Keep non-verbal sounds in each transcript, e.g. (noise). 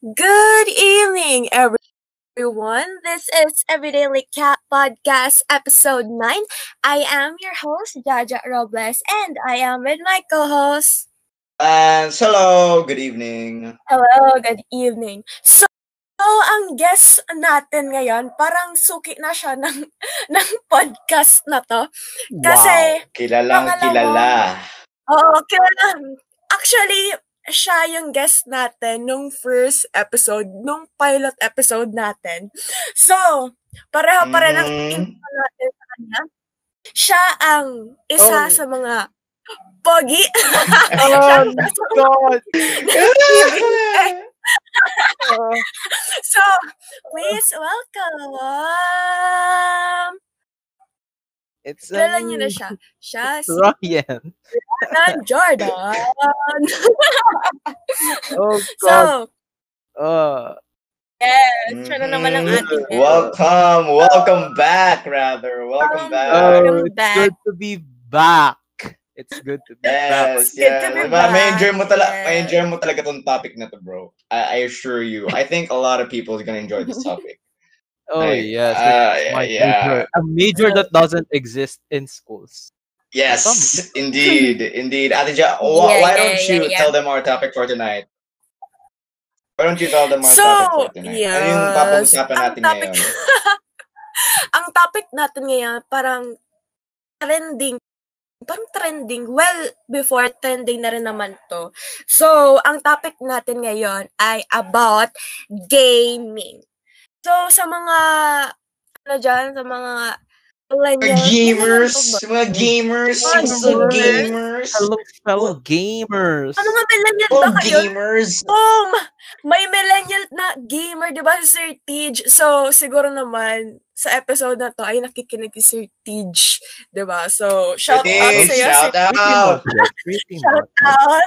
Good evening, everyone. This is Everyday Cat Podcast, Episode 9. I am your host, Jaja Robles, and I am with my co-host. And hello, good evening. Hello, good evening. So, ang guest natin ngayon, parang suki na siya ng, (laughs) ng podcast na to. Kasi, wow, kilalang kilala. Oo, kilala. Actually, siya yung guest natin nung first episode, nung pilot episode natin. So, pareho pa rin ang Mhm. intro natin sa kanya. Siya ang isa Oh. sa mga pogi. (laughs) Oh, God. (laughs) (laughs) So, please welcome. It's Kilala um, niyo na siya. Siya si Ryan. Nan Jordan. (laughs) Oh so, God. Uh, yes, siya na naman ang Mhm. ating guest. Welcome, welcome back, rather. Welcome Um, back. oh, Welcome it's back. good to be back. It's good to be back. Yes, Good yes. to be Diba, may back. enjoy mo talaga, Yes. may enjoy mo talaga tong topic na to, bro. I, I assure you. I think a lot of people is gonna enjoy this (laughs) topic. Oh Like, yes, uh, my yeah. major. A major that doesn't exist in schools. Yes, (laughs) (laughs) indeed, indeed. Ate Ja, wh- Yeah, why don't yeah, you yeah. tell them our topic for tonight? Why don't you tell them our So, topic for tonight? ano yung yes. papag-usapan Ang natin topic- ngayon? (laughs) ang topic natin ngayon parang trending parang trending well before trending na rin naman to so ang topic natin ngayon ay about gaming so sa mga ano dyan sa mga Mga millennials gamers, ano mga gamers, Mga mga gamers. gamers. Hello, fellow gamers. Sa mga millennial Oh, ba kayo? gamers. Boom! May millennial na gamer, di ba, si Sir Tej? So, siguro naman, sa episode na to, ay nakikinig si Sir Tej. Di ba? So, shout out Hey, sa iyo, shout out. Shout out!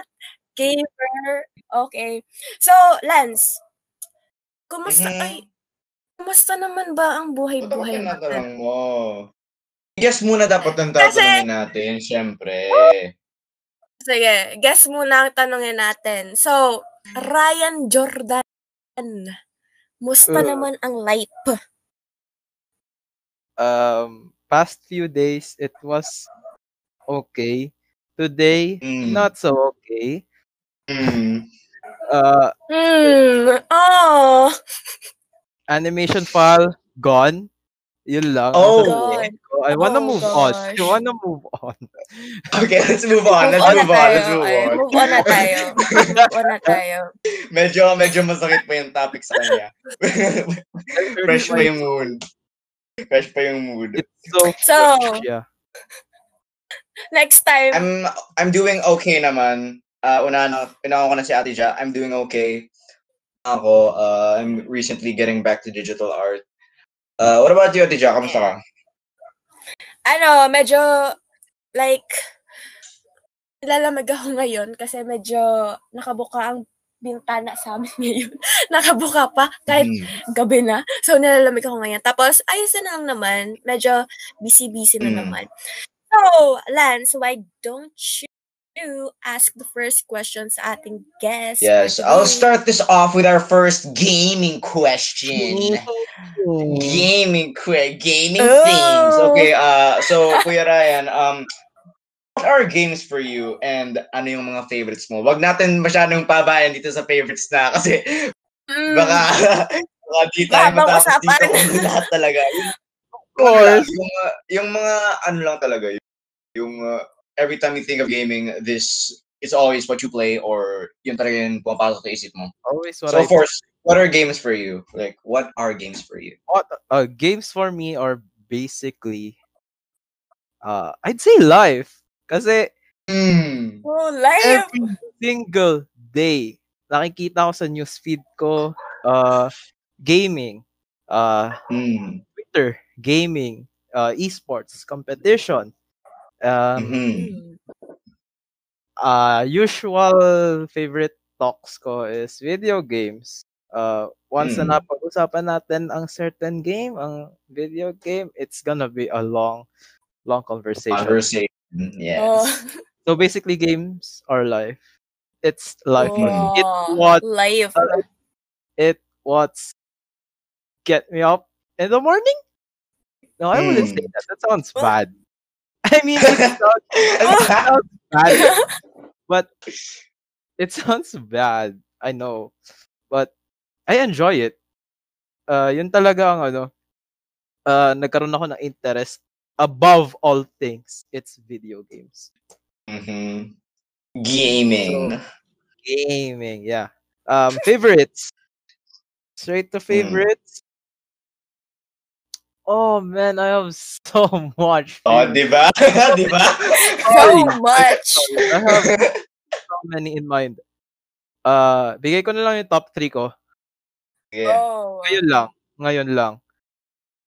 Gamer. Okay. So, Lance, kumusta, Mhm. ay, kumusta naman ba ang buhay-buhay ka natin? natanong mo. Guess muna dapat ang Kasi- tatanungin natin, syempre. Sige, guess muna ang tanongin natin. So, Ryan Jordan, musta Uh. naman ang life? Um, past few days it was okay. Today, Mm. not so okay. Mm. Uh, Hmm, oh, (laughs) animation file gone. Yun lang. Oh. Sasabihin ko. I wanna Oh, move on. I gosh. wanna move on. (laughs) Okay, let's move on. Let's na move on. Let's move Ay, on. move on na tayo. move on na (laughs) tayo. Medyo, medyo masakit pa yung topic sa kanya. (laughs) Fresh pa yung mood. Fresh pa yung mood. It's so, So, yeah. next time, I'm I'm doing okay naman. Uh, una na, pinaka ko na si Ate Ja. I'm doing okay. Ako, uh, I'm recently getting back to digital art. Uh, what about you, Ate Ja? Kamusta ka? ano, medyo, like, lalamig ako (laughs) ngayon kasi medyo nakabuka ang bintana sa amin (laughs) ngayon. nakabuka pa, kahit Mm. gabi na. So, nilalamig ako ngayon. Tapos, ayos na lang naman. Medyo busy-busy na Mm. naman. So, Lance, why don't you ask the first question sa ating guest? for Yes, I'll start this off with our first gaming question. Gaming que gaming Oh. themes. Okay, uh so Kuya Ryan, um what are games for you and ano yung mga favorites mo? Wag natin masyadong pabayan dito sa favorites na kasi Mm. baka baka di tayo Mahabang matapos dito kung lahat talaga. (laughs) Yung, Of course. yung, mga, yung mga ano lang talaga, yung, yung uh, every time you think of gaming, this is always what you play or yun talaga yung pumapasok sa isip mo. Always what So I first, what are games for you? Like, what are games for you? what uh, games for me are basically uh I'd say life kasi Mm. Oh, live! every single day nakikita ko sa newsfeed ko uh gaming uh Mm. Twitter gaming uh esports competition um Mhm. Mm. uh usual favorite talks ko is video games uh once Mm. na napag-usapan natin ang certain game ang video game it's gonna be a long long conversation Conversation. Yes. Oh, so basically games are life it's life for me. it's oh, what live. uh, it what's get me up in the morning. No, I wouldn't Hmm. say that. That sounds bad. (laughs) I mean, it sounds, it (laughs) sounds bad, but it sounds bad. I know, but I enjoy it. Uh, yun talaga ang ano. Uh, nagkaroon ako ng interest above all things. It's video games. Mhm. Gaming. Gaming, yeah. Um, favorites. Straight to favorites. Oh man, I have so (laughs) much. Oh, favorites. di ba? (laughs) di ba? (laughs) So much. I have so many in mind. Uh, bigay ko na lang yung top 3 ko. yeah. Oh. Ngayon lang. Ngayon lang.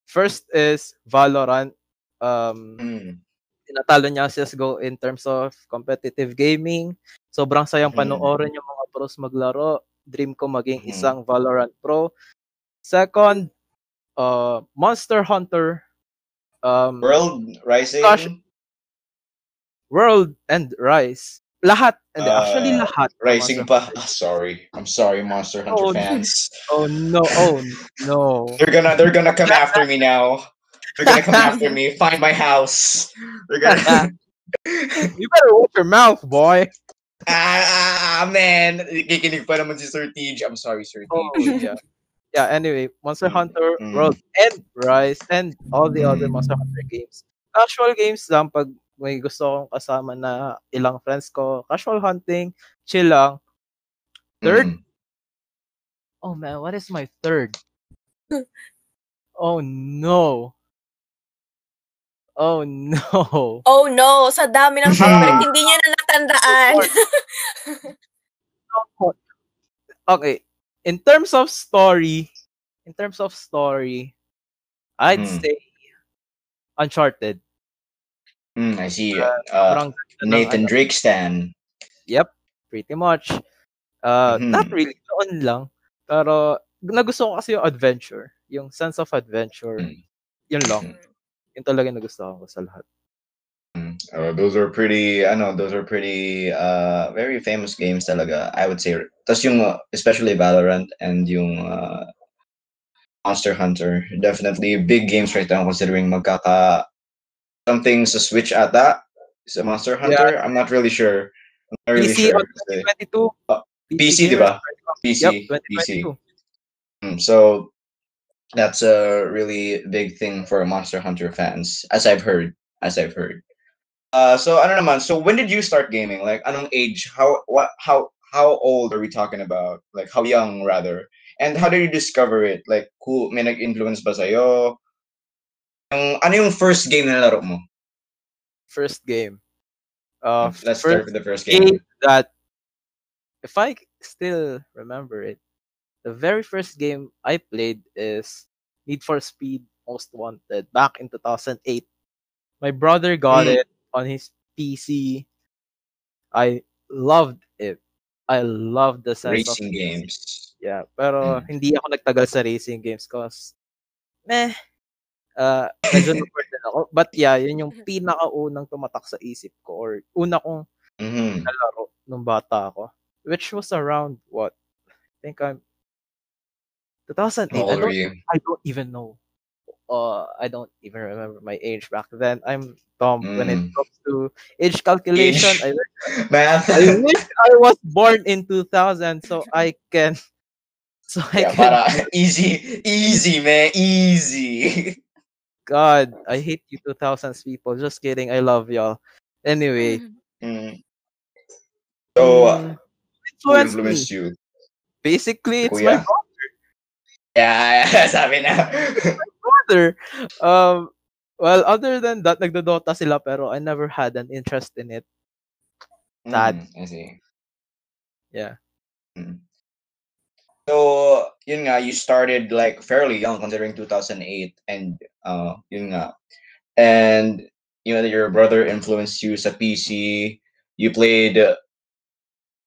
First is Valorant. Um, Mm. tinatalo niya si CSGO in terms of competitive gaming. Sobrang sayang Mhm. panoorin yung mga pros maglaro. Dream ko maging Mhm. isang Valorant pro. Second, uh, Monster Hunter. Um, World Rising. World and Rise. Lahat. Hindi, Uh, actually lahat. ng Rising pa. Ah, sorry. I'm sorry, Monster Hunter Oh, fans. (laughs) Oh no, oh no. They're gonna they're gonna come after me now. They're gonna come after me. (laughs) Find my house. They're gonna (laughs) you better watch your mouth, boy. ah, ah, ah, man. Kikinig pa naman si Sir Tej. I'm sorry, Sir Tej. Oh, yeah. Yeah, anyway, Monster Mm, Hunter mm. World and Rise and all the other Mm. Monster Hunter games. Casual games lang pag may gusto kong kasama na ilang friends ko. Casual hunting, chill lang. Third? Mm. Oh man, what is my third? (laughs) oh no. Oh no. (laughs) Oh no, sa dami ng (laughs) favorite, hindi niya na natandaan. okay, in terms of story, in terms of story, I'd Hmm. say Uncharted. Mm, I see. Uh, Uh, ng Nathan ano, Drake stan. Yep, pretty much. Uh, Mhm. Not really, noon lang. Pero, nagusto ko kasi yung adventure. Yung sense of adventure. Mm. Yun lang. Yun talaga yung nagustuhan ko sa lahat. Uh, those are pretty, I know, those are pretty, uh, very famous games talaga, I would say. Tapos yung, uh, especially Valorant and yung uh, Monster Hunter, definitely big games right now considering magkaka something sa Switch ata sa Monster Hunter. I'm not really sure. I'm not really PC sure. on 2022. Uh, PC, di ba? PC, Yep, PC. Mm, So that's a really big thing for Monster Hunter fans, as I've heard. As I've heard. Uh, so ano naman? So when did you start gaming? Like anong age? How what? How how old are we talking about? Like how young rather? And how did you discover it? Like who may nag-influence ba sa'yo? Yung, ano yung first game na laro mo? First game. Uh, Let's first start with the first game. game that, if I still remember it, the very first game I played is Need for Speed Most Wanted back in 2008. My brother got Mm. it on his PC. I loved it. I loved the sense Racing of games. Yeah, pero Mm. hindi ako nagtagal sa racing games cause meh uh, medyo (laughs) na-bored din ako. But yeah, yun yung pinakaunang tumatak sa isip ko or una kong Mm-hmm. nalaro nung bata ako. Which was around what? I think I'm 2008. How I don't? I don't even know. Uh, I don't even remember my age back then. I'm dumb when it Mm. comes to age calculation. Age. I, wish- (laughs) I wish I was born in 2000 so I can (laughs) so I yeah, can para easy, easy, man, easy. God, I hate you 2000s people. Just kidding. I love y'all. Anyway, Mm. So, mm, who influenced me. influenced you? Basically, it's Kuya? my (laughs) Yeah, sabi na. brother. Um, well, other than that, nagdodota sila pero I never had an interest in it. Sad. Mm, I see. Yeah. Mm. So, yun nga, you started like fairly young considering 2008 and uh, yun nga. And you know your brother influenced you sa PC. You played uh,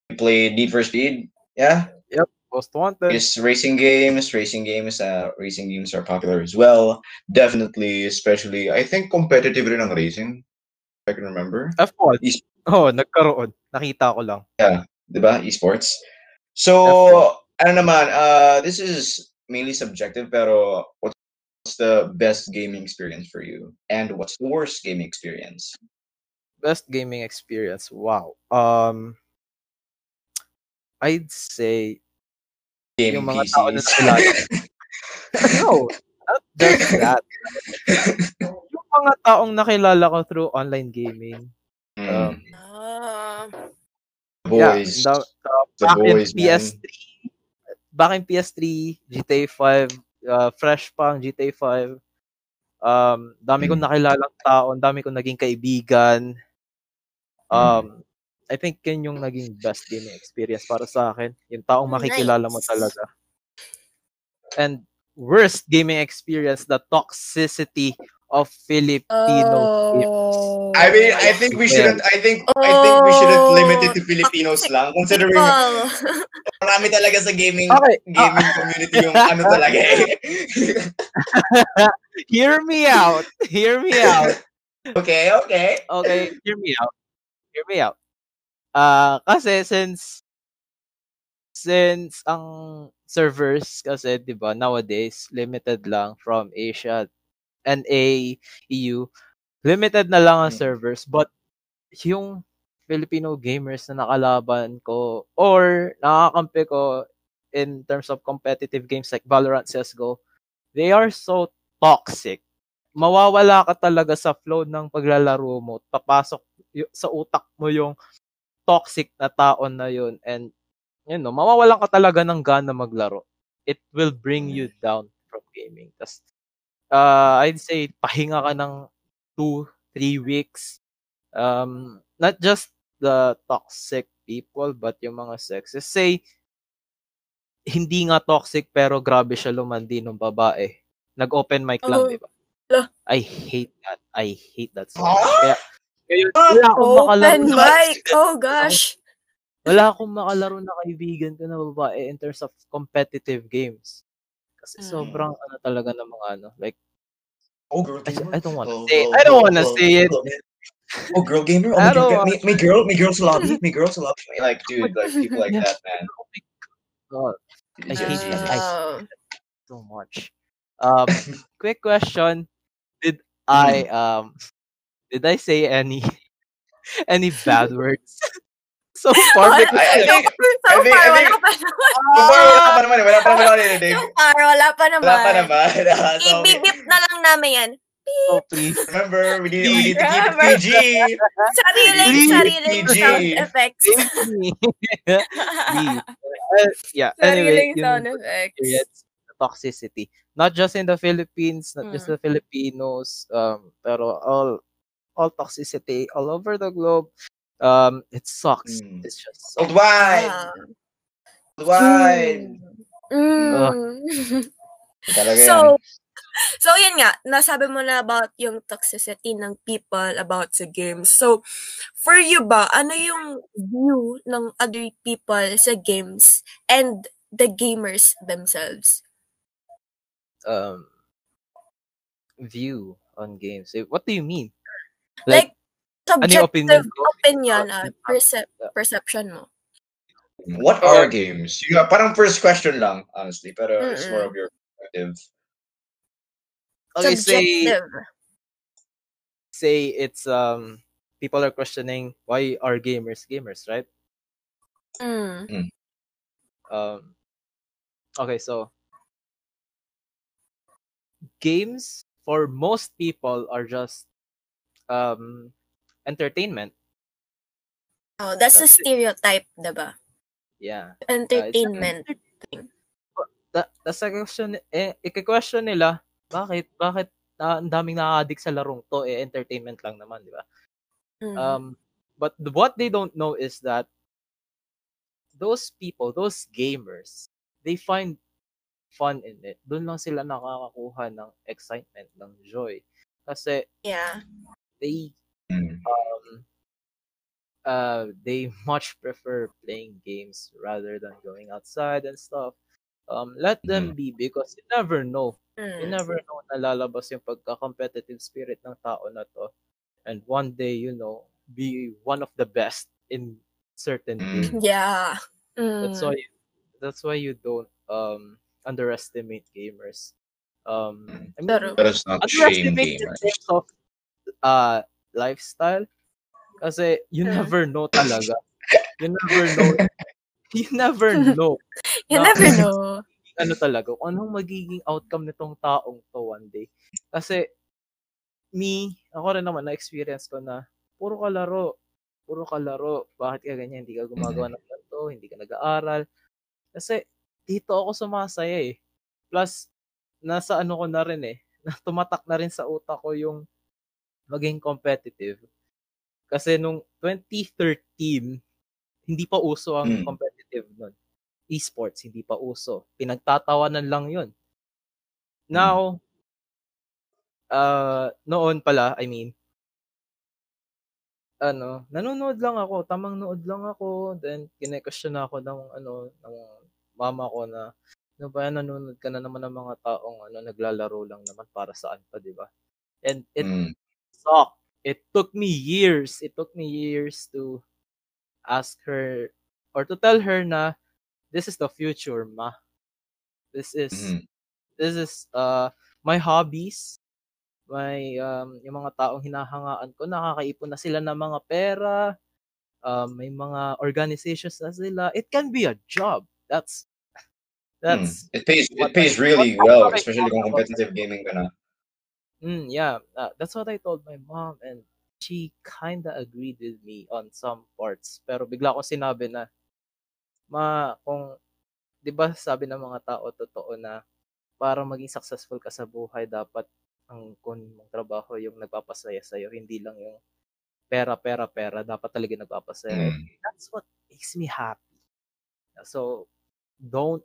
you played Need for Speed. Yeah. Most wanted. It's racing games. Racing games. Uh, racing games are popular as well. Definitely, especially I think competitive rin ang racing. If I can remember. F1. Is- Oh, nagkaroon. Nakita ko lang. diba? Esports. So ano naman, uh, this is mainly subjective, pero what's the best gaming experience for you? And what's the worst gaming experience? Best gaming experience. Wow. Um, I'd say Gaming yung mga tao na PCs. (laughs) nakilala. no, not just that. (laughs) yung mga taong nakilala ko through online gaming. Mm, Um, Ah. boys. Yeah, the, the, The back in boys, man. PS3, back in PS3, GTA 5, uh, fresh pa ang GTA 5. Um, dami kong Mm. nakilalang tao, dami kong naging kaibigan. Mm. I think yun yung naging best gaming experience para sa akin. Yung taong makikilala mo talaga. And worst gaming experience, the toxicity of Filipino games. Oh. I mean, I think we shouldn't. I think I think we shouldn't limit it to Filipinos lang. Considering (laughs) marami talaga sa gaming Okay, ah, gaming community yung ano talaga eh. (laughs) hear me out. Hear me out. (laughs) okay, okay. Okay, hear me out. Hear me out. Ah, kasi since since ang servers kasi 'di ba nowadays limited lang from Asia NA EU limited na lang ang Mm. servers but yung Filipino gamers na nakalaban ko or nakakampi ko in terms of competitive games like Valorant CS:GO they are so toxic. Mawawala ka talaga sa flow ng paglalaro mo. Papasok y- sa utak mo yung toxic na taon na yun and you know, mawawalan ka talaga ng gana maglaro. It will bring you down from gaming. Tas, uh, I'd say, pahinga ka ng 2, 3 weeks. Um, not just the toxic people, but yung mga sexes. Say, hindi nga toxic, pero grabe siya lumandi ng babae. Nag-open mic lang, Oh. di ba? I hate that. I hate that so much. Kaya, kaya wala akong makalaro Open na- mic. Oh gosh. wala akong makalaro na kaibigan ko na babae in terms of competitive games. Kasi Mm. sobrang ano talaga ng mga ano, like Oh, girl I, gamer. I don't want to Oh, say oh, I don't oh, want to oh, say it. oh, man. Oh, girl gamer. Oh, my, girl, my, my girl, my girl's lobby, my girl's lobby. Like, dude, like (laughs) people like that, man. God, I hate that. I Oh. so much. Um, (laughs) quick question: Did I um did I say any (laughs) any bad (laughs) words (laughs) so far? I- I think- so I think- far, I wala think- pa naman. So far, wala pa naman, wala pa naman ako. So far, wala pa naman. Wala pa naman. Ah, so, I-bip na lang namin yan. oh, please. remember, we need, we need to keep it Remember. PG. Sariling, Please, sariling PG. sound effects. Save me. Please. Uh, yeah. Anyway, Sariling sound yung effects. toxicity. Not just in the Philippines, not just Mm. the Filipinos, um, pero all all toxicity all over the globe. Um, it sucks. Mm. It's just so Worldwide. Ah. Worldwide. Mm. Talaga yan. so, so yun nga, nasabi mo na about yung toxicity ng people about sa games. So, for you ba, ano yung view ng other people sa games and the gamers themselves? um view on games. Eh, What do you mean? Like, ano yung subjective opinion opinion, ko? ah, Ah, percep- perception mo. What are games? You Yung, parang first question lang, honestly. Pero it's more of your perspective. Okay, say Subjective. say it's um people are questioning why are gamers gamers, right? Mm. Um okay, so games for most people are just um entertainment. Oh, that's a That's it. stereotype, diba? Yeah. Entertainment. The, the question eh i-question nila bakit bakit na ang daming nakaka-addict sa larong to eh entertainment lang naman, di ba? Mm. Um, but the, what they don't know is that those people, those gamers, they find fun in it. Doon lang sila nakakakuha ng excitement, ng joy. Kasi yeah. They Mm. um uh they (laughs) much prefer playing games rather than going outside and stuff. Um, let them be because you never know You Mm. never know na lalabas yung pagka-competitive spirit ng tao na to. And one day, you know, be one of the best in certain Mm. games. Yeah. That's why that's why you don't um underestimate gamers. Um, I mean, Pero, us not shame in gamers. terms of uh lifestyle. Kasi you never know talaga. You never know. (laughs) You never know. you na- never know. ano talaga, kung anong magiging outcome nitong taong to one day. Kasi, me, ako rin naman, na-experience ko na, puro ka laro, puro ka laro, bakit ka ganyan, hindi ka gumagawa ng ganito, hindi ka nag-aaral. Kasi, dito ako sumasaya eh. Plus, nasa ano ko na rin eh, na (laughs) tumatak na rin sa utak ko yung maging competitive. Kasi nung 2013, hindi pa uso ang Hmm. competitive nun esports, hindi pa uso. Pinagtatawanan lang yun. Now, uh, noon pala, I mean, ano, nanonood lang ako, tamang nood lang ako, then kine-question ako ng, ano, ng mama ko na, ano ba yan, nanonood ka na naman ng mga taong, ano, naglalaro lang naman para saan pa, di ba? And it Mm. Sucked. It took me years, it took me years to ask her, or to tell her na, this is the future, ma. This is Mhm. this is uh my hobbies. My um yung mga taong hinahangaan ko nakakaipon na sila ng mga pera. Um, may mga organizations na sila. It can be a job. That's that's Mm. It pays it pays really well, especially kung competitive gaming ka na. Mm, yeah, uh, that's what I told my mom and she kinda agreed with me on some parts. Pero bigla ko sinabi na, ma, kung, di ba sabi ng mga tao totoo na para maging successful ka sa buhay, dapat ang kunin mong trabaho yung nagpapasaya sa'yo, hindi lang yung pera, pera, pera. Dapat talaga nagpapasaya. Mm. That's what makes me happy. So, don't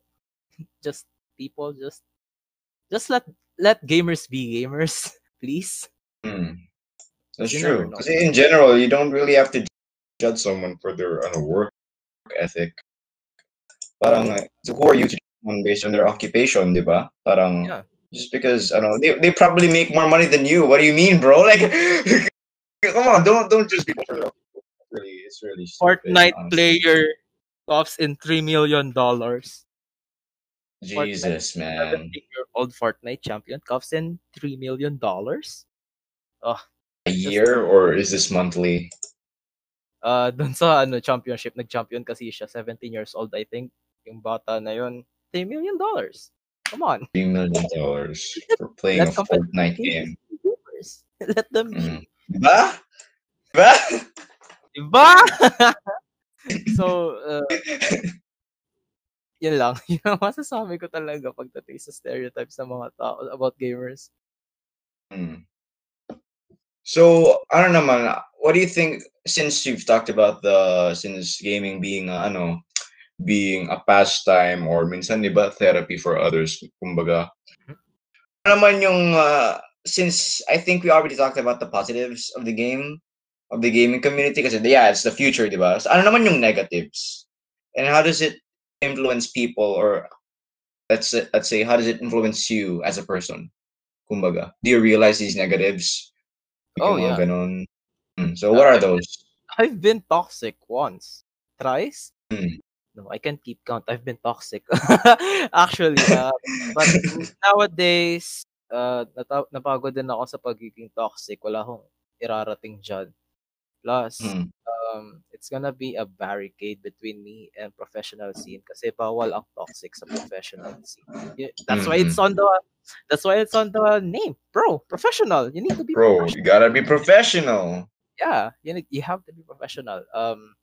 (laughs) just people just just let let gamers be gamers, (laughs) please. Mm. That's You true. Because in general, you don't really have to judge someone for their ano, work ethic. Parang, uh, so who are you to judge someone based on their occupation, di ba? Parang, Yeah. just because, ano, they, they probably make more money than you. What do you mean, bro? (laughs) Like, come on, don't don't judge people for their occupation. It's really, it's really stupid, Fortnite honestly. player coughs in three million Jesus, man. year old Fortnite champion coughs in three million dollars. Oh, A year or is this monthly? Uh, dun sa ano championship, nag-champion kasi siya, 17 years old I think. Yung bata na yun, 3 million dollars. Come on. Three million dollars for playing a Fortnite game. gamers. (laughs) Let them be. Mm. Diba? Diba? Diba? (laughs) so, uh, (laughs) yun lang. (laughs) Yun ang masasabi ko talaga pagdating sa stereotypes ng mga tao about gamers. Hmm. So, ano naman, what do you think, since you've talked about the, since gaming being, uh, ano, being a pastime or minsan, di ba, therapy for others, kumbaga. Ano naman yung, uh, since I think we already talked about the positives of the game, of the gaming community, kasi yeah, it's the future, di ba? So, ano naman yung negatives? And how does it influence people or let's let's say how does it influence you as a person? Kumbaga, do you realize these negatives? Oh, yeah. Ganon. Mm, So what are those? I've been toxic once. Thrice? Hmm. No, I can't keep count. I've been toxic. (laughs) Actually, uh, (laughs) but nowadays, uh, nata- napagod din ako sa pagiging toxic. Wala akong irarating dyan. Plus, Mm. Um, it's gonna be a barricade between me and professional scene kasi bawal ang toxic sa professional scene. That's why it's on the that's why it's on the name, bro. Professional. You need to be Bro, you gotta be professional. yeah, you need, you have to be professional. Um,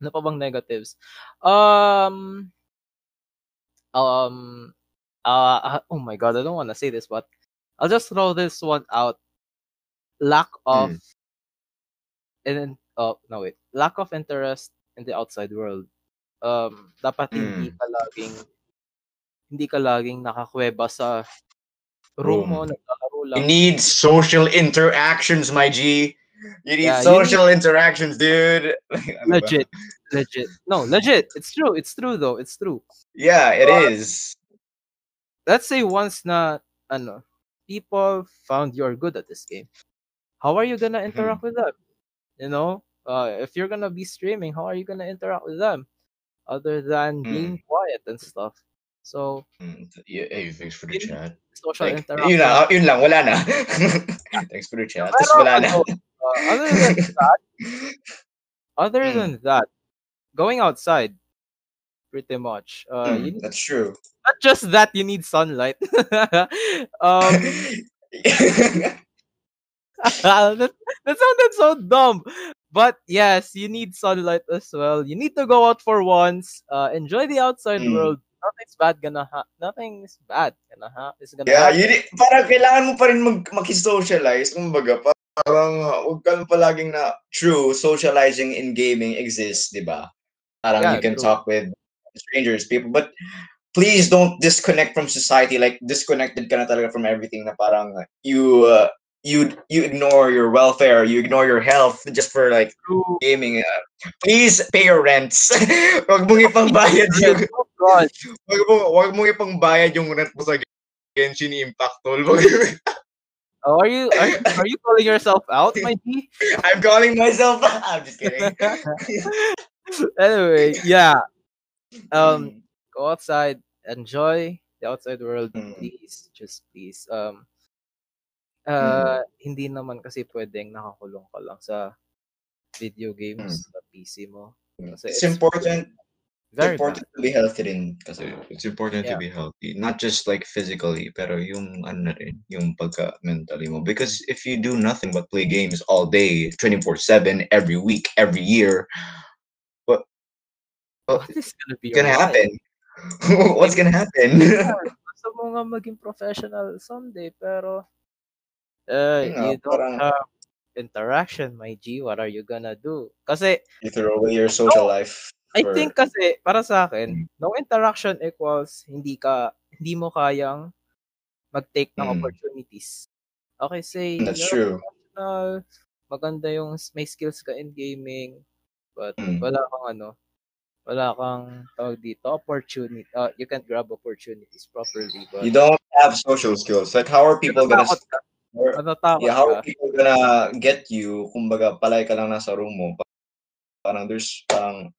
ano pa bang negatives? Um, um, uh, uh, oh my god, I don't want to say this, but I'll just throw this one out. Lack of, and then, oh no wait, lack of interest in the outside world. Um, dapat hindi Mm. ka laging, hindi ka laging nakakweba sa room mo, naglalaro lang. You need social interactions, my G. You need Yeah, you social interactions, dude. (laughs) Legit, legit. No, legit. It's true. It's true though. It's true. Yeah, it is. let's say once na ano, people found you're good at this game. How are you gonna interact with them? You know, uh, if you're gonna be streaming, how are you gonna interact with them? other than Mm. being quiet and stuff. So, Mm, yeah, hey, thanks for the In- chat. social Like, interaction. yun lang, yun lang, wala na. (laughs) thanks for the chat. Tapos wala na. uh, other than that, (laughs) other Mm. than that, going outside, pretty much. Uh, Mm, need, that's true. not just that, you need sunlight. (laughs) um, (laughs) that, that sounded so dumb. But yes, you need sunlight as well. You need to go out for once. Uh, enjoy the outside Mm. world. Nothing's bad gonna ha- nothing's bad gonna ha- is gonna yeah, happen. yun, parang kailangan mo pa rin mag, makisocialize. Kumbaga, parang uh, huwag ka palaging na true socializing in gaming exists, di ba? Parang Yeah, you can true. talk with strangers, people, but please don't disconnect from society. Like, disconnected ka na talaga from everything na parang you, uh, you, you ignore your welfare, you ignore your health just for like gaming. Uh, please pay your rents. (laughs) Huwag mong ipangbayad yung, Oh God. wag mo, wag mong ipangbayad yung rent mo sa Genshin Impact, tol. Wag- (laughs) Oh, are you are, are you calling yourself out, my G? (laughs) I'm calling myself. I'm just kidding. anyway, yeah. Um, Mm. go outside, enjoy the outside world, Mm. please. Just please. Um, uh, hindi naman kasi pwedeng nakakulong ka lang sa video games sa PC mo. Kasi it's important. It's Very important to be healthy rin. Kasi it's important Yeah. to be healthy. Not just like physically, pero yung ano na rin, yung pagka mentally mo. Because if you do nothing but play games all day, 24-7, every week, every year, what, what What is gonna be (laughs) what's gonna happen? What's gonna happen? Gusto mo nga maging professional someday, pero uh, you don't parang- have interaction, my G. What are you gonna do? Kasi you throw away your social life. I for- think kasi para sa akin, no interaction equals hindi ka hindi mo kayang mag-take ng Mm. opportunities. Okay, say That's true. professional, maganda yung may skills ka in gaming, but Mm. wala kang ano, wala kang tawag dito, opportunity. Uh, you can't grab opportunities properly. But You don't have social skills. Like, how are people gonna? Ka. Or- Matatakot Yeah, how ka. are people gonna get you? Kumbaga, palay ka lang nasa room mo. Parang there's parang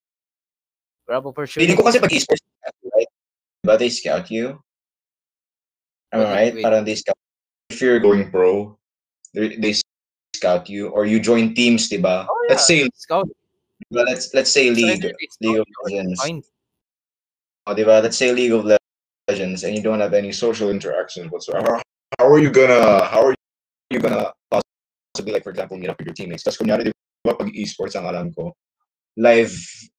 Grab Feeling opportunity. ko kasi pag esports, right? Diba they scout you? Am I right? wait. Parang they scout. If you're going pro, they, they scout you or you join teams, diba? Oh, Let's say, Scout. diba, let's let's say league, League of you or they Legends. you. Oh, diba? Let's say League of Legends, and you don't have any social interactions whatsoever. How are you gonna? How are you gonna possibly, like, for example, meet up with your teammates? Tapos kunyari, diba, pag esports ang alam ko, live,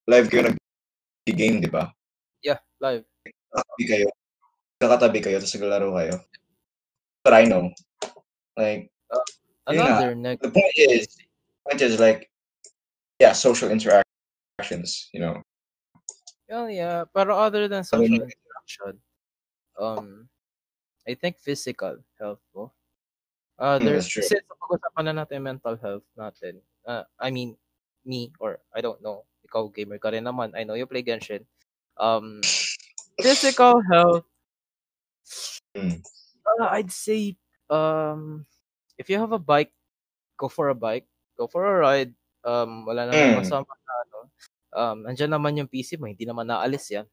live kayo nag-game, diba? Yeah, live. kakatabi kayo, kakatabi kayo, tapos naglalaro kayo. But I know. Like, nga. Another negative. the point is, point is like, yeah, social interactions, you know. Oh, yeah. Pero other than social interaction, um, I think physical health mo. Uh, Mm, there's, since pag-usapan na natin mental health natin, uh, I mean, me, or I don't know, ikaw gamer ka rin naman, I know you play Genshin. Um, (laughs) physical health, Mm. uh, I'd say, um, if you have a bike, go for a bike, go for a ride, um, wala naman Mm. masama na ano, um, andyan naman yung PC mo, hindi naman naalis yan.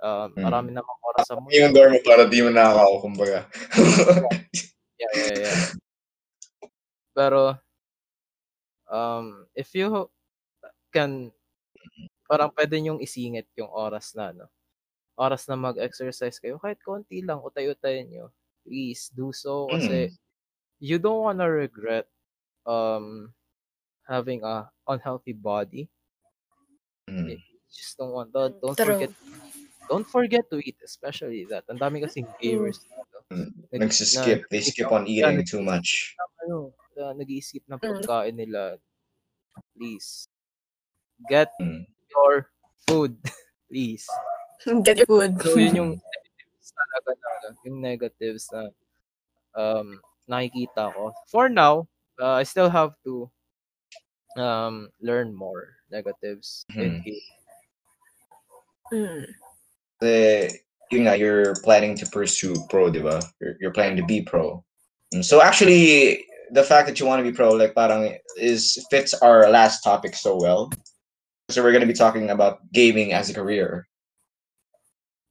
Um, Mm. marami namang oras sa mundo. Yung door mo para di mo nakakaw, kumbaga. (laughs) Yeah, yeah, yeah. Pero, um, if you can, parang pwede nyong isingit yung oras na, no? Oras na mag-exercise kayo, kahit konti lang, utay-utayin nyo. Please, do so. Kasi, Mm. you don't wanna regret, um, having a unhealthy body. Mm. You just don't want that. Don't True. forget, don't forget to eat, especially that. Ang dami kasing gamers. Mm. Nag- Nagsiskip. na- They skip on eating too much. ano, uh, nag-iisip ng Mm. pagkain nila, please, get Mm. your food, (laughs) please. Get your food. So, yun yung negatives talaga na, yung negatives na um, nakikita ko. For now, uh, I still have to um, learn more negatives. in Mhm. Mm. The, yun nga, you're planning to pursue pro, di ba? You're, you're planning to be pro. Mm, So actually, the fact that you want to be pro, like parang, is fits our last topic so well. so we're gonna be talking about gaming as a career.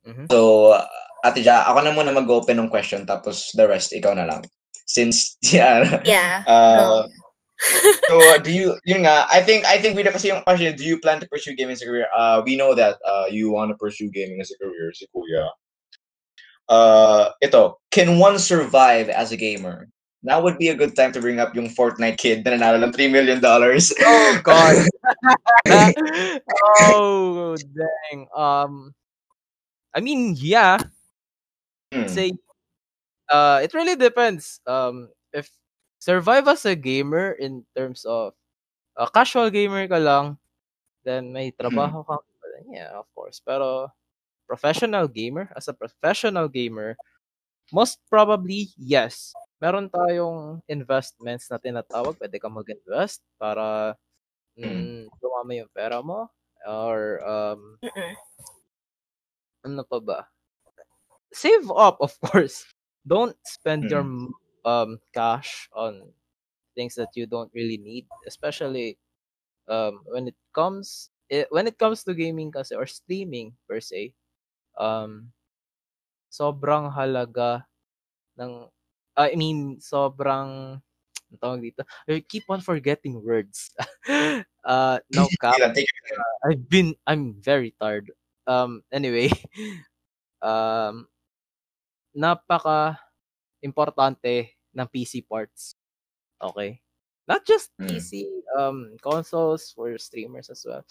Mhm. So, uh, Ate Ja, ako na muna mag-open ng question tapos the rest ikaw na lang. Since (laughs) yeah. Yeah. Uh, so do you yun nga I think I think we kasi yung question do you plan to pursue gaming as a career? Uh we know that uh you want to pursue gaming as a career si Kuya. Uh ito, can one survive as a gamer? Now would be a good time to bring up yung Fortnite kid na nanalo ng 3 million dollars. (laughs) Oh God. (laughs) oh dang. Um, I mean, yeah. Hmm. Say, uh, it really depends. Um, survive as a gamer in terms of uh, casual gamer ka lang, then may trabaho ka. Yeah, of course. Pero professional gamer, as a professional gamer, most probably, yes. Meron tayong investments na tinatawag. Pwede ka mag-invest para mm, dumami yung pera mo. Or, um, ano pa ba? Save up, of course. Don't spend your Mm. Um cash on things that you don't really need, especially um when it comes eh, when it comes to gaming kasi or streaming per se. Um sobrang halaga ng I mean sobrang ang tawag dito. I keep on forgetting words. (laughs) uh no (laughs) cap. I've been I'm very tired. Um anyway, (laughs) um napaka importante ng PC parts. Okay? Not just Mm. PC, um consoles for streamers as well.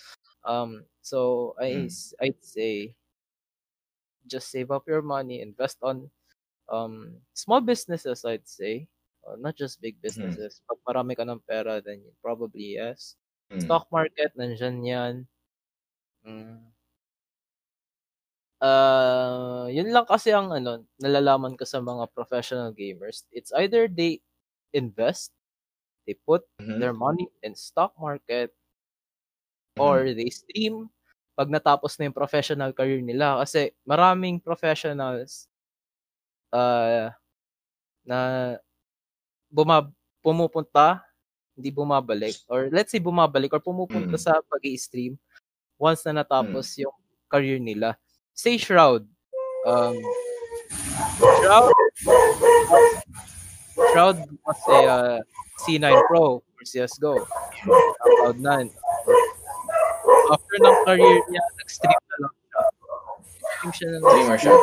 Um so I Mm. I'd say just save up your money, invest on um small businesses I'd say. Uh, not just big businesses. Pag marami ka ng pera, then probably yes. Mm. Stock market, nandyan yan. Mm. Ah, yun lang kasi ang ano, nalalaman ko sa mga professional gamers. It's either they invest, they put Mhm. their money in stock market, Mhm. or they stream pag natapos na yung professional career nila. Kasi maraming professionals uh, na buma pumupunta, hindi bumabalik, or let's say bumabalik, or pumupunta Mm. sa pag stream once na natapos yung career nila. Say Shroud. Um, Shroud, Shroud was a uh, C9 Pro for CSGO. Cloud9. After ng career niya, nag-stream na lang siya. Stream siya ng Streamer siya.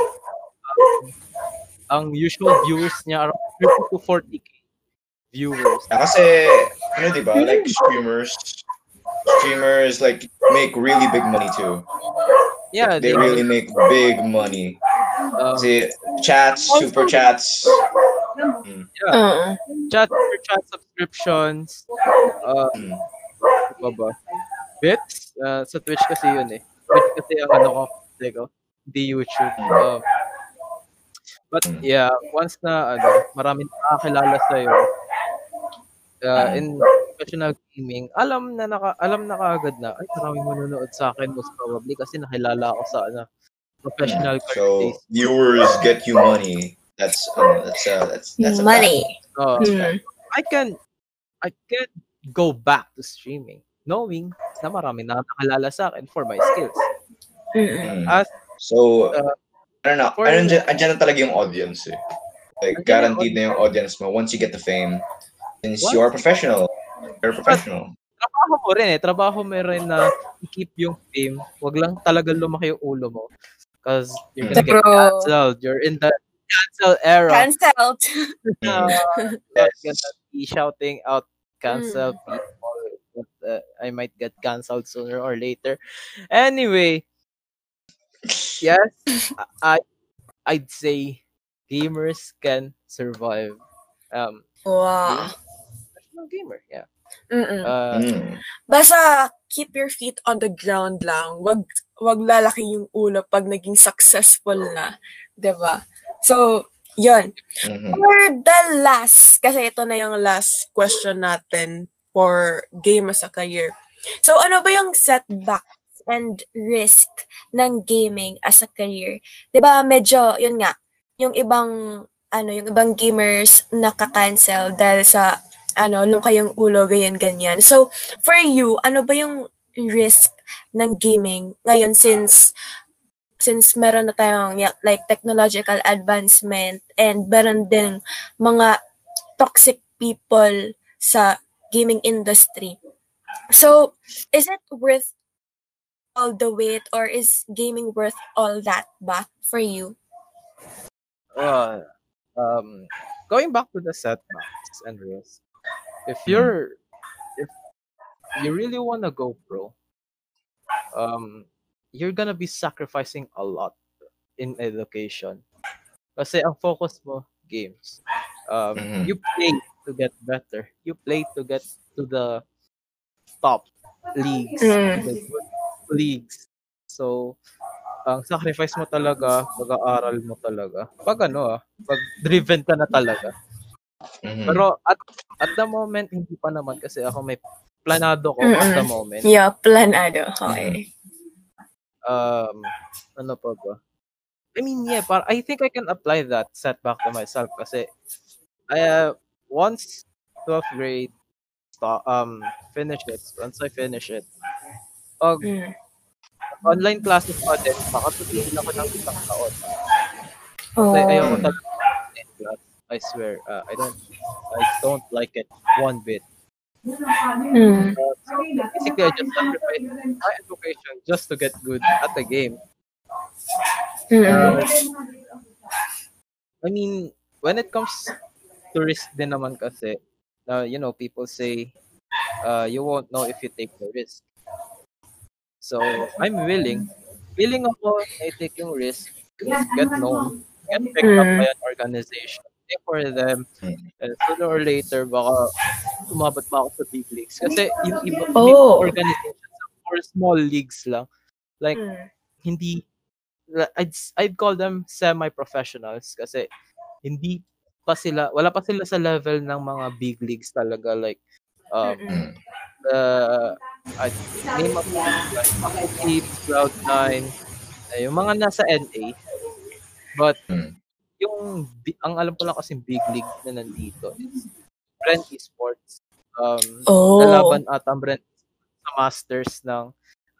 Ang usual viewers niya around 30 to 40k viewers. Yeah, kasi, ano diba, like streamers, streamers like make really big money too. Yeah, They really make big money. um, Kasi chats, super chats. Mm. yeah, Oo. chat for chat subscriptions. Uh, Mm. ano ba? Bits? Uh, sa Twitch kasi yun eh. Twitch kasi ang ano ko, hindi ko, hindi YouTube. Um, but Mm. yeah, once na ano, marami nakakilala sa iyo uh, in professional gaming, alam na naka, alam na kaagad na ay maraming manonood sa akin most probably kasi nakilala ako sa ano professional career So days. viewers get you money. That's um, that's uh, that's that's Money. Uh, Mm. I can I can go back to streaming knowing na marami na nakakilala sa akin for my skills. Mm. As So, Uh, I don't know. for- Andyan, andyan na talaga yung audience eh. Like, guaranteed na yung audience mo once you get the fame. Since What? you are professional. You're professional. trabaho mo rin eh. Trabaho mo rin na i-keep yung fame. Wag lang talaga lumaki yung ulo mo. Because you're gonna get canceled. You're in the cancel era. Cancelled. (laughs) Uh, gonna be shouting out cancel Mm. people. But, uh, I might get cancelled sooner or later. Anyway, yes, I I'd say gamers can survive. Um, Wow. Gamer, yeah. Mm-mm. Uh, Mm. Basta keep your feet on the ground lang. Wag wag lalaki yung ulo pag naging successful na, 'di ba? So, 'yun. Mhm. For the last, kasi ito na yung last question natin for game as a career. So, ano ba yung setbacks and risk ng gaming as a career? 'Di ba medyo, yun nga, yung ibang, ano, yung ibang gamers nakaka-cancel dahil sa, ano, lumaki yung ulo, ganyan, ganyan. So, for you, ano ba yung risk ng gaming ngayon since since meron na tayong like technological advancement and meron din mga toxic people sa gaming industry. So, is it worth all the wait or is gaming worth all that ba for you? Uh, um, going back to the setbacks and risks, if you're if you really want to go pro, um, you're gonna be sacrificing a lot in education. Kasi ang focus mo, games. Um, Mhm. You play to get better. You play to get to the top leagues, Mm. the good leagues. So, ang sacrifice mo talaga, pag-aaral mo talaga. Pag ano ah, pag driven ka na talaga. Mhm. Pero at at the moment hindi pa naman kasi ako may planado ko at the Mm-mm. moment. Yeah, planado. Okay. Um ano pa ba? I mean, yeah, but I think I can apply that setback to myself kasi I uh, once 12th grade um finish it, once I finish it, pag Mm. online classes pa din, makatutigil ako ng isang taon. Oh. Kasi ayoko talaga. I swear, uh, I don't I don't like it one bit. Mm. Uh, so basically, I just sacrifice my education just to get good at the game. Mm. I mean, when it comes to risk din naman kasi, uh, you know, people say, uh, you won't know if you take the risk. So, I'm willing. Willing ako na i-take yung risk, get known, get picked up Mm. by an organization, for them, and sooner or later, baka umabot pa ako sa big leagues. Kasi yung iba, Oh. big organizations or small leagues lang, like, Mm. hindi I'd I'd call them semi-professionals kasi hindi pa sila wala pa sila sa level ng mga big leagues talaga like um Mm-mm. the I name of like Paco Teams, Cloud9 eh, yung mga nasa NA but Mm. Yung ang alam ko lang kasi big league na nandito is Brent Esports um Oh. lalaban at ang Brent sa Masters ng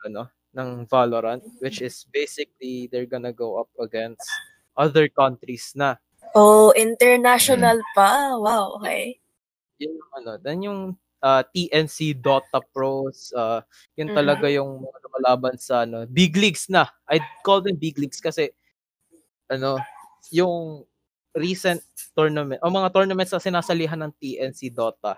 ano ng Valorant which is basically they're gonna go up against other countries na Oh, international pa. Wow, okay. yun yung ano then yung uh, TNC Dota Pros uh, yun Mhm. talaga yung mga lumalaban sa ano big leagues na I'd call them big leagues kasi ano yung recent tournament o mga tournaments na sinasalihan ng TNC Dota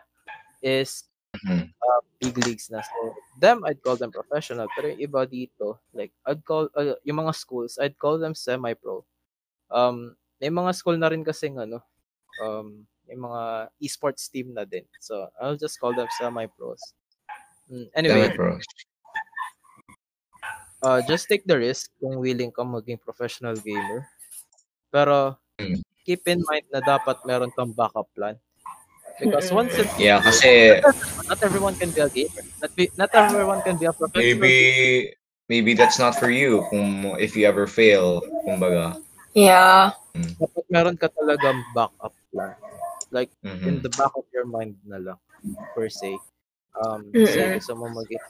is Mhm. uh, big leagues na. So, them, I'd call them professional. Pero yung iba dito, like, I'd call, uh, yung mga schools, I'd call them semi-pro. Um, may mga school na rin kasing, ano, um, may mga esports team na din. So, I'll just call them semi-pros. Mm, anyway, Semi-pro. uh, just take the risk kung willing ka maging professional gamer. Pero, Mm. keep in mind na dapat meron kang backup plan. Because once it, Yeah, kasi not everyone can be a gamer. Not, be, not everyone can be a professional maybe maybe that's not for you kung if you ever fail, kumbaga. Yeah. dapat meron ka talagang backup plan. Like, in Mhm. the back of your mind na lang, per se. Um, say, gusto mo maging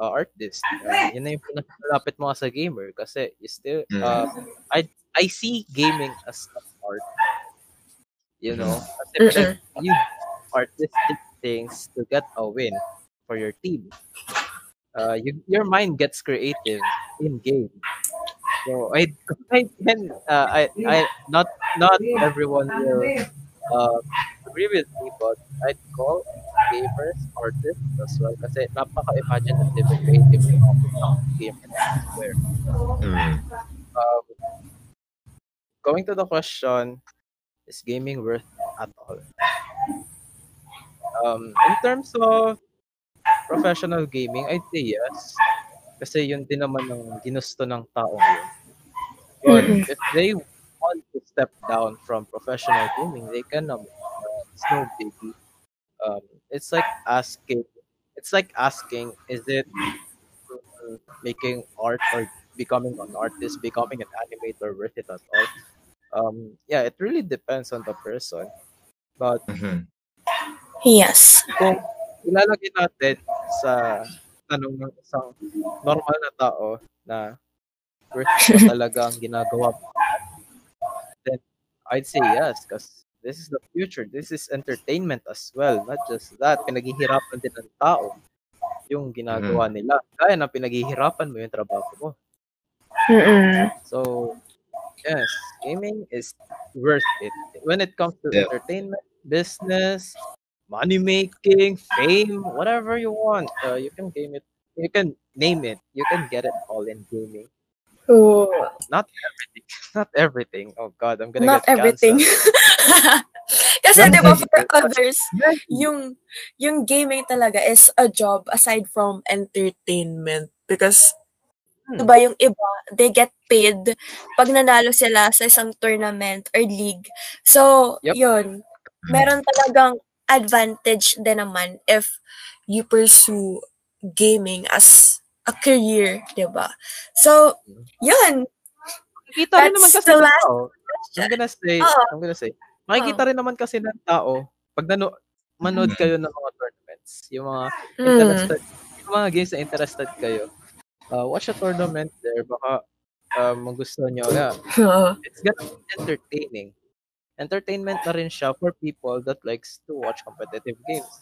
uh, artist. Uh, yun na yung pinakamalapit mo sa gamer kasi you still, Mm. uh, I, I see gaming as an art. You know? You artistic things to get a win for your team. Uh, you, your mind gets creative in game. So I, (laughs) I can, uh, I, I, not, not everyone will uh, agree with me, but I'd call gamers artists as well kasi napaka-imaginative and creative ng game where Mm. um, going to the question, is gaming worth at all? Um, in terms of professional gaming, I'd say yes. Kasi yun din naman ang ginusto ng taong yun. But Mm-mm. if they want to step down from professional gaming, they can um, it's no biggie. Um, it's like asking, it's like asking, is it uh, making art or becoming an artist, becoming an animator worth it at all? Um, yeah, it really depends on the person. But mm-hmm. Yes. kung ilalagay natin sa tanong ng isang normal na tao na worth it ba (laughs) talaga ang ginagawa then I'd say yes because this is the future. This is entertainment as well. Not just that, pinaghihirapan din ng tao yung ginagawa nila. Kaya na pinaghihirapan mo yung trabaho mo. Mm-mm. So, yes, gaming is worth it. When it comes to Yeah. entertainment, business, money making, fame, whatever you want, uh, you can game it. You can name it. You can get it all in gaming. Oh, Not everything. (laughs) Not everything. Oh God, I'm gonna Not get everything. canceled. (laughs) Kasi Not 'di ba for others, yung yung gaming talaga is a job aside from entertainment because. 'Di ba yung iba, they get paid pag nanalo sila sa isang tournament or league. So, Yep. yun. Meron talagang advantage din naman if you pursue gaming as a career, 'di ba? So, yun. Makikita rin naman kasi the last tao. I'm gonna say, Oo. I'm gonna say, makikita rin naman kasi ng tao pag nano, manood kayo ng mga tournaments, yung mga Mm. interested, yung mga games na interested kayo, uh, watch a tournament there, baka uh, magustuhan nyo. Yeah, (laughs) it's gonna be entertaining. Entertainment na rin siya for people that likes to watch competitive games.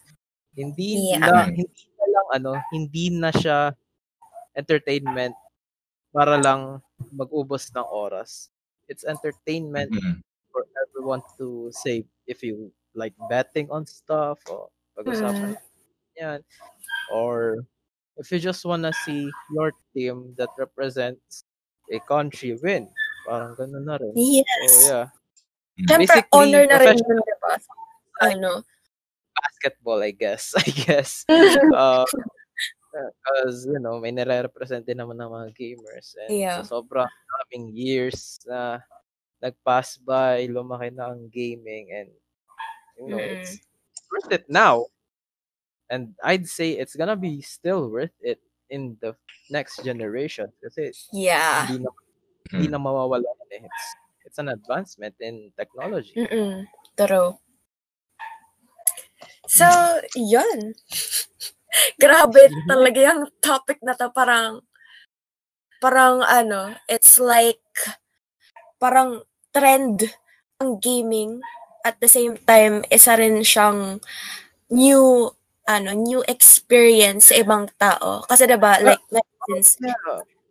Hindi Yeah. na, hindi na lang ano, hindi na siya entertainment para lang mag-ubos ng oras. It's entertainment Mhm. for everyone to say if you like betting on stuff or pag-usapan yan or if you just wanna see your team that represents a country win parang ganun na rin Yes. so yeah Siyempre, Basically, honor na rin yun, di ba? Ano? basketball I guess (laughs) I guess (laughs) uh, because you know may nire-represent din naman ng mga gamers and Yeah. sa sobrang daming years na nag-pass by lumaki na ang gaming and you know Mm. it's worth it now and I'd say it's gonna be still worth it in the next generation kasi Yeah. hindi na hindi na mawawala eh. it's it's an advancement in technology Mm-mm. True. So, yun. (laughs) Grabe talaga yung topic na to. Parang, parang ano, it's like, parang trend ang gaming. At the same time, isa rin siyang new, ano, new experience sa ibang tao. Kasi diba, like, since, yeah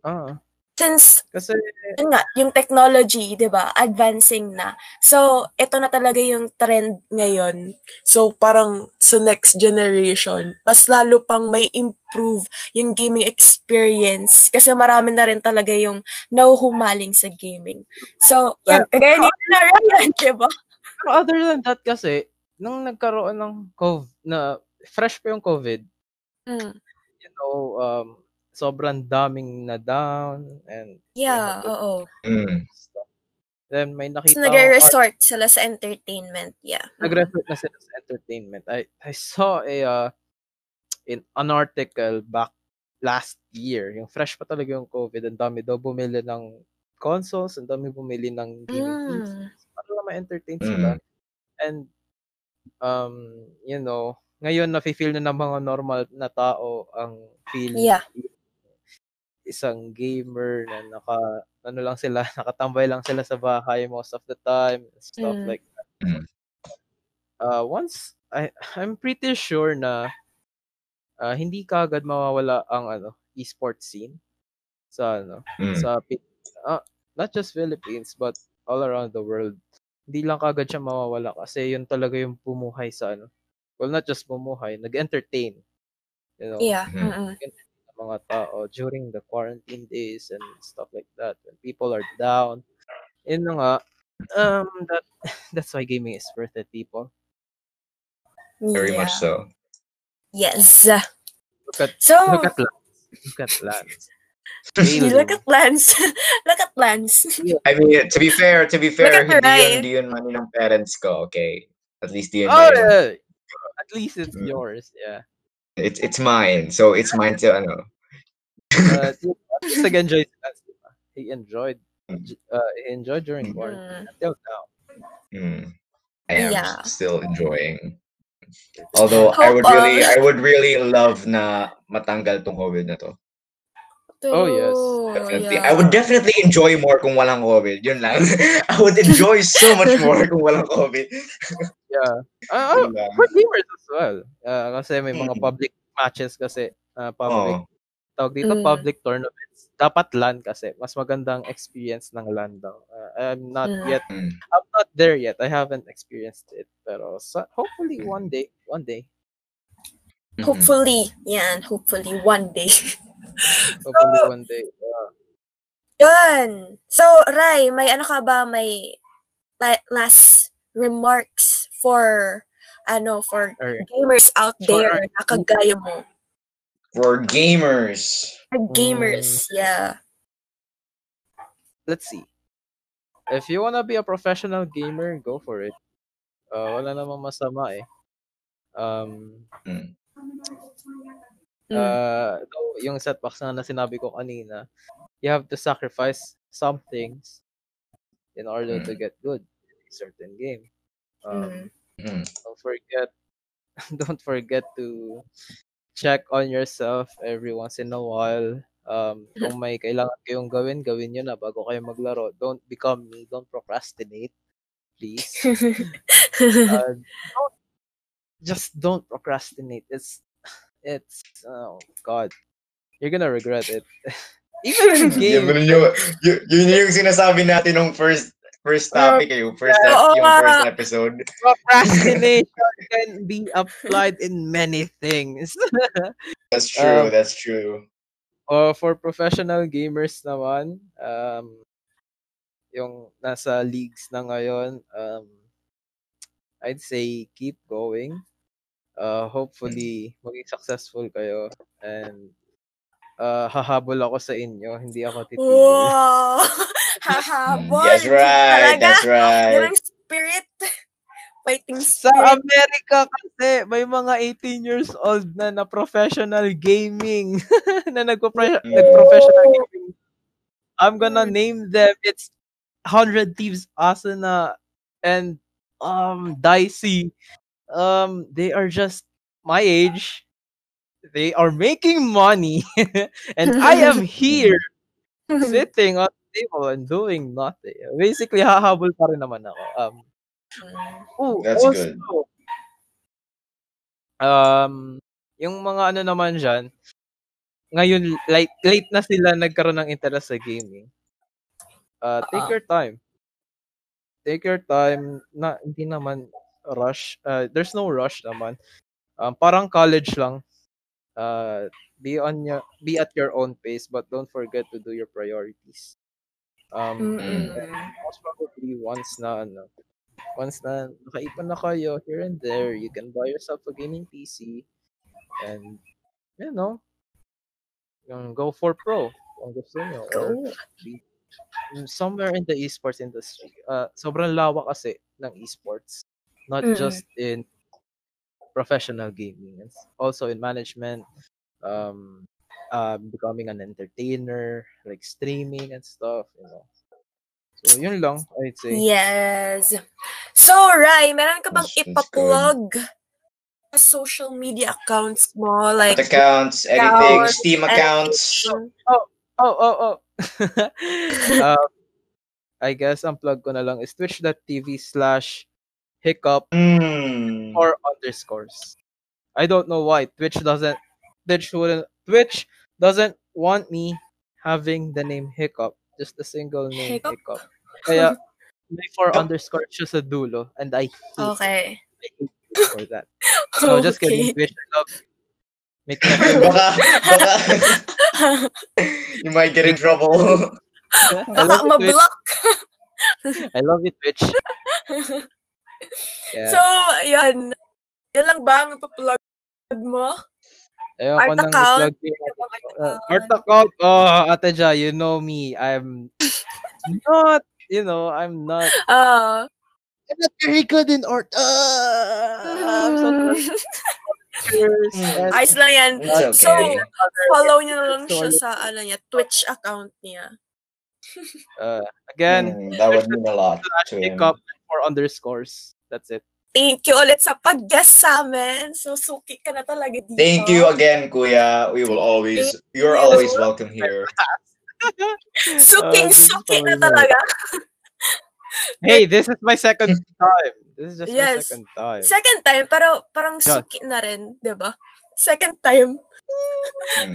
ah since kasi yun nga, yung technology, 'di ba, advancing na. So, ito na talaga yung trend ngayon. So, parang sa next generation, mas lalo pang may improve yung gaming experience kasi marami na rin talaga yung nauhumaling sa gaming. So, yan, kagaya na Ryan, 'di ba? Other than that kasi, nung nagkaroon ng COVID, na fresh pa yung COVID, Mm. you know, um, sobrang daming na down and Yeah, oo. Mm. stuff. Then may So, nakita art- nagre-resort sila sa entertainment. Yeah. (laughs) nag-resort na sila sa entertainment. I I saw a uh, in an article back last year, yung fresh pa talaga yung COVID, ang dami daw bumili ng consoles, ang dami bumili ng gaming Mm. PCs para lang ma-entertain sila. And um, you know, ngayon nafe-feel na ng mga normal na tao ang feel Yeah. isang gamer na naka ano lang sila, (laughs) nakatambay lang sila sa bahay most of the time, stuff Mm. like that. Mm. Uh, once I I'm pretty sure na uh, hindi kaagad mawawala ang ano, esports scene sa ano, Mm. sa ah, not just Philippines but all around the world. Hindi lang kagad siya mawawala kasi yun talaga yung bumuhay sa ano. Well, not just bumuhay, nag-entertain. You know, Yeah. Mhm. Ng mga tao during the quarantine days and stuff like that. When people are down. Yun na nga, um, that, (laughs) that's why gaming is worth it, people. Very Yeah. much so. Yes. Look at, So, look at Lance. Look at Lance. (laughs) You look at Lance. (laughs) look at Lance. I mean, to be fair, to be fair, at hindi Ryan. yun, hindi yun money ng parents ko, okay? At least di yun Oh, yeah. At least it's Mm. yours, yeah. It's, it's mine. So, it's mine to, ano. But (laughs) yun, at nag-enjoy si Lance, diba? He enjoyed, Mm. uh, he enjoyed during quarantine Mm. until now. Mm. I am Yeah. still enjoying. Although I would Hope really. I would really love na matanggal tong COVID na to. Oh, yes. Definitely. yeah. I would definitely enjoy more kung walang COVID. Yun lang. (laughs) I would enjoy so much more kung walang COVID. (laughs) Yeah. Ah, ah, for gamers as well. Ah, kasi may mga Mm. public matches kasi ah, public Oo. tawag dito Mm. public tournaments. Dapat LAN kasi mas magandang experience ng LAN daw. Ah, I'm not Mm. yet Mm. I'm not there yet. I haven't experienced it. Pero sa, hopefully one day, one day. Hopefully, yan, hopefully one day. (laughs) Hopefully one day. ah, Yun. So, Rai, may ano ka ba, may la- last remarks for, ano, for or, gamers out For there na kagaya mo? For gamers. For gamers, yeah. let's see. If you wanna be a professional gamer, go for it. Uh, wala namang masama eh. Um, Mm. Mm. uh, though, yung setbacks na, na sinabi ko kanina, you have to sacrifice some things in order to get good in a certain game. Um, Mm. Mm. don't forget, (laughs) don't forget to check on yourself every once in a while. Um, kung may (laughs) kailangan kayong gawin, gawin nyo na bago kayo maglaro. Don't become me. Don't procrastinate, please. (laughs) Uh, don't, just don't procrastinate. It's, it's, oh God, you're gonna regret it. (laughs) Even in (laughs) game, yun, yun, yun, yun yung sinasabi natin nung first first topic eh, yung first Oo yung first episode. procrastination (laughs) can be applied in many things. That's true, Um, that's true. Uh, for professional gamers naman, um, yung nasa leagues na ngayon, um, I'd say keep going. Uh, hopefully, maging successful kayo. And uh, hahabol ako sa inyo. Hindi ako titigil. wow! Mm, (laughs) Hahabol! That's right, Talaga? that's right. Yan ang spirit. Fighting Sa spirit. Amerika kasi, may mga 18 years old na na professional gaming. (laughs) na nagpo-pre- Mm. nag-professional gaming. I'm gonna name them. It's 100 Thieves Asuna and um Dicey. Um they are just my age. They are making money (laughs) and I am (laughs) here (laughs) sitting on the table and doing nothing. Basically, hahabol pa rin naman ako. Um Oh, That's also, good. Um, yung mga ano naman dyan, ngayon, late, late na sila nagkaroon ng interest sa gaming. Uh, take Oo. your time. Take your time. Na, hindi naman rush. Uh, there's no rush naman. Um, parang college lang. Uh, be on your, be at your own pace, but don't forget to do your priorities. Um, most probably once na ano, once na nakaipon na kayo here and there, you can buy yourself a gaming PC and you know, yung go for pro kung gusto nyo or somewhere in the esports industry. Uh, sobrang lawak kasi ng esports. Not Mm. just in professional gaming. It's also in management, um, uh, becoming an entertainer, like streaming and stuff, you know. So, yun lang, I'd say. Yes. So, Rai, meron ka bang That's- that's ipaplug social media accounts mo? Like, accounts, anything, accounts, Steam accounts. anything? Oh, oh, oh. (laughs) um, I guess ang plug ko na lang is twitch.tv slash hiccup Mm. or underscores. I don't know why Twitch doesn't Twitch wouldn't Twitch doesn't want me having the name hiccup, just a single name Hiccup? hiccup. Kaya may four underscore siya sa dulo and I hate, Okay. I hate (laughs) for that. No, just kidding. Twitch, I love you. Make (laughs) me baka, baka, (laughs) you might get in trouble. I Baka love you, Twitch. I love you, Twitch. Yeah. So, yan. Yan lang ba ang ipaplug mo? Ayoko art nang account? uh, art account. Oh, Ate Ja, you know me. I'm not, you know, I'm not, (laughs) Ah. I'm not very good in art. Uh, I'm so (laughs) and Ayos lang yan. It's So, okay. follow niyo na lang So, siya sa ano niya, Twitch account niya. uh, again, Mm, that would mean a lot to him. Hiccup for underscores. That's it. thank you ulit sa pag-guest sa amin. So, suki ka na talaga dito. Thank you again, Kuya. We will always, you're always welcome here. Suking (laughs) Ah, suki na sorry. talaga. Hey, this is my second (laughs) time. This is just my second time. Second time, pero parang Yeah. suki na rin, di ba? Second time. Hmm.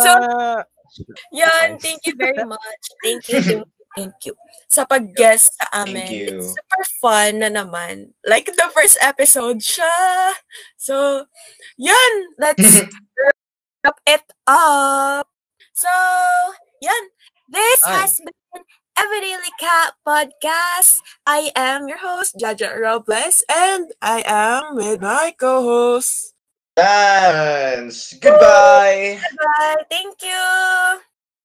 So, Ah, Yan, thank you very much. Thank you, (laughs) thank you. Sa pag-guest sa amin. Thank you. It's super fun na naman. Like the first episode siya. So, yun. Let's (laughs) wrap it up. So, yun. This Ay. has been Everyday Cat Podcast. I am your host, Jaja Robles, and I am with my co-host. Dance. Goodbye. Bye. Thank you.